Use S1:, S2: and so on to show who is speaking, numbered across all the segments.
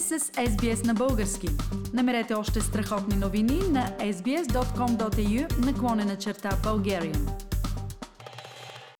S1: сте с SBS на български. Намерете още страхотни новини на sbs.com.au наклонена черта Bulgarian.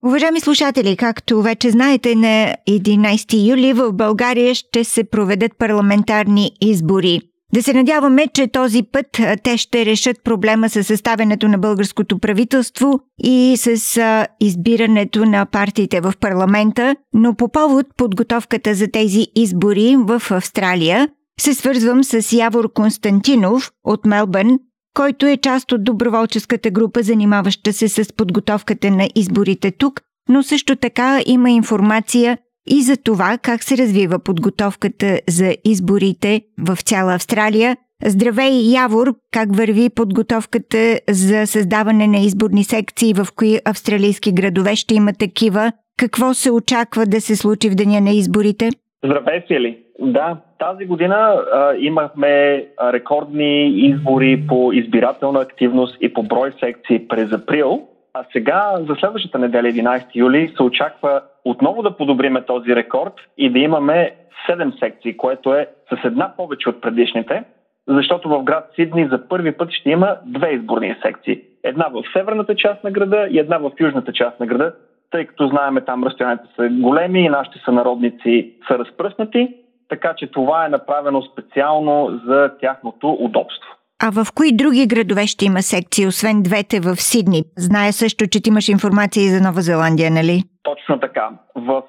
S2: Уважаеми слушатели, както вече знаете, на 11 юли в България ще се проведат парламентарни избори. Да се надяваме, че този път те ще решат проблема с съставянето на българското правителство и с избирането на партиите в парламента, но по повод подготовката за тези избори в Австралия се свързвам с Явор Константинов от Мелбърн, който е част от доброволческата група, занимаваща се с подготовката на изборите тук, но също така има информация и за това как се развива подготовката за изборите в цяла Австралия. Здравей, Явор! Как върви подготовката за създаване на изборни секции, в кои австралийски градове ще има такива? Какво се очаква да се случи в деня на изборите?
S3: Здравей, Фили! Да, тази година а, имахме рекордни избори по избирателна активност и по брой секции през април. А сега, за следващата неделя, 11 юли, се очаква отново да подобриме този рекорд и да имаме 7 секции, което е с една повече от предишните, защото в град Сидни за първи път ще има две изборни секции. Една в северната част на града и една в южната част на града, тъй като знаеме там разстоянията са големи и нашите сънародници са разпръснати, така че това е направено специално за тяхното удобство.
S2: А в кои други градове ще има секции, освен двете в Сидни? Зная също, че ти имаш информация и за Нова Зеландия, нали?
S3: Точно така. В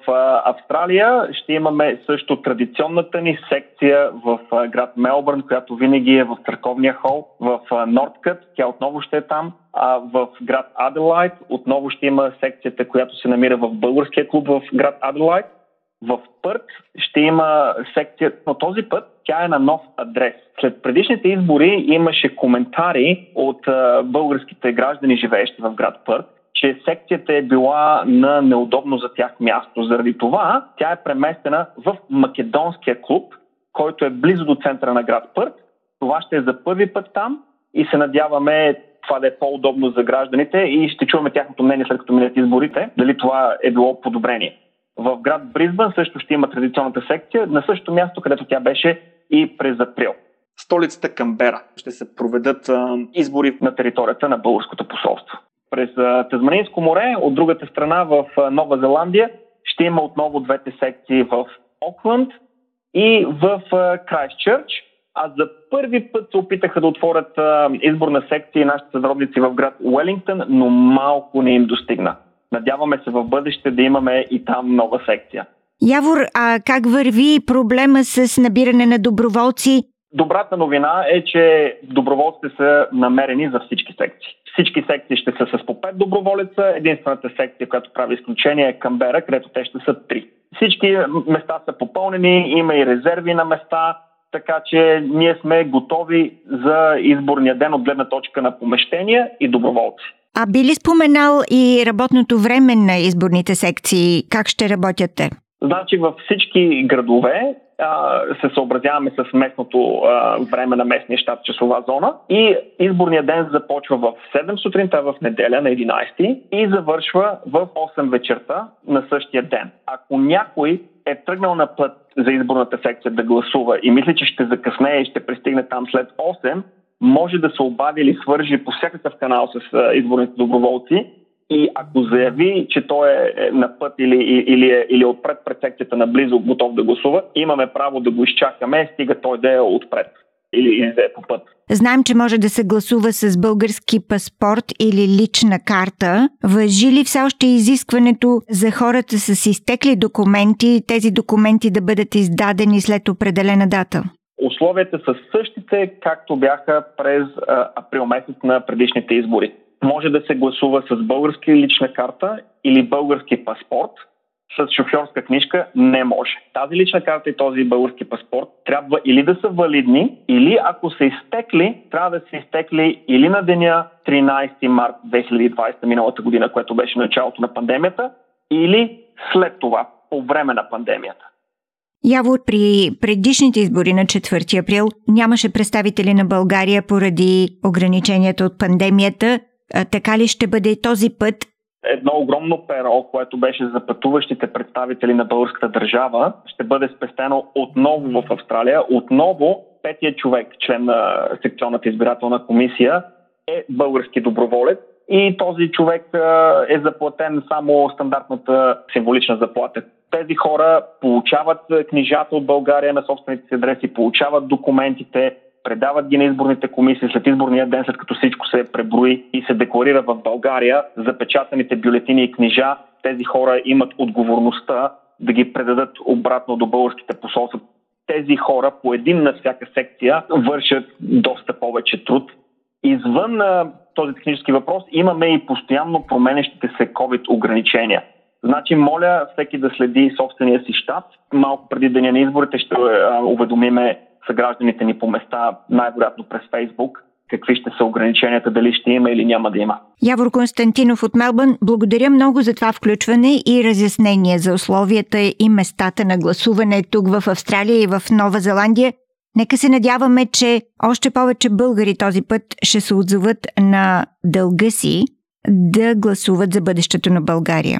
S3: Австралия ще имаме също традиционната ни секция в град Мелбърн, която винаги е в църковния хол. В Нордкът, тя отново ще е там. А в град Аделайт отново ще има секцията, която се намира в българския клуб в град Аделайт. В Пърт ще има секция, но този път тя е на нов адрес. След предишните избори имаше коментари от българските граждани, живеещи в град Пърт, че секцията е била на неудобно за тях място. Заради това тя е преместена в Македонския клуб, който е близо до центъра на град Пърт. Това ще е за първи път там и се надяваме това да е по-удобно за гражданите и ще чуваме тяхното мнение след като минат изборите, дали това е било подобрение. В град Бризбън също ще има традиционната секция, на същото място, където тя беше и през април. Столицата Камбера ще се проведат а, избори на територията на българското посолство. През а, Тазманинско море, от другата страна в а, Нова Зеландия, ще има отново двете секции в Окланд и в Крайстчърч. А за първи път се опитаха да отворят изборна секция нашите съдродници в град Уелингтън, но малко не им достигна. Надяваме се в бъдеще да имаме и там нова секция.
S2: Явор, а как върви проблема с набиране на доброволци?
S3: Добрата новина е, че доброволците са намерени за всички секции. Всички секции ще са с по 5 доброволеца. Единствената секция, която прави изключение е Камбера, където те ще са 3. Всички места са попълнени, има и резерви на места, така че ние сме готови за изборния ден от гледна точка на помещения и доброволци.
S2: А би ли споменал и работното време на изборните секции? Как ще работят те?
S3: Значи във всички градове а, се съобразяваме с местното а, време на местния щат часова зона и изборният ден започва в 7 сутринта в неделя на 11 и завършва в 8 вечерта на същия ден. Ако някой е тръгнал на път за изборната секция да гласува и мисли, че ще закъснее и ще пристигне там след 8, може да се обади или свържи по всякакъв канал с изборните доброволци и ако заяви, че той е, е на път или, или, е, или е отпред пред секцията наблизо готов да гласува, имаме право да го изчакаме, стига той да е отпред или, или да е по път.
S2: Знаем, че може да се гласува с български паспорт или лична карта. Въжи ли все още изискването за хората с изтекли документи, тези документи да бъдат издадени след определена дата?
S3: Условията са същите, както бяха през а, април месец на предишните избори. Може да се гласува с български лична карта или български паспорт. С шофьорска книжка не може. Тази лична карта и този български паспорт трябва или да са валидни, или ако са изтекли, трябва да са изтекли или на деня 13 март 2020 миналата година, което беше началото на пандемията, или след това, по време на пандемията.
S2: Явор при предишните избори на 4 април нямаше представители на България поради ограниченията от пандемията. А, така ли ще бъде този път
S3: едно огромно перо, което беше за пътуващите представители на българската държава, ще бъде спестено отново в Австралия. Отново петия човек, член на секционната избирателна комисия, е български доброволец и този човек е заплатен само стандартната символична заплата. Тези хора получават книжата от България на собствените си адреси, получават документите, предават ги на изборните комисии след изборния ден, след като всичко се преброи и се декларира в България, запечатаните бюлетини и книжа, тези хора имат отговорността да ги предадат обратно до българските посолства. Тези хора по един на всяка секция вършат доста повече труд. Извън този технически въпрос имаме и постоянно променещите се COVID ограничения. Значи, моля всеки да следи собствения си щат. Малко преди деня на изборите ще уведомиме съгражданите ни по места, най-вероятно през Фейсбук, какви ще са ограниченията, дали ще има или няма да има.
S2: Явор Константинов от Мелбън, благодаря много за това включване и разяснение за условията и местата на гласуване тук в Австралия и в Нова Зеландия. Нека се надяваме, че още повече българи този път ще се отзоват на дълга си да гласуват за бъдещето на България.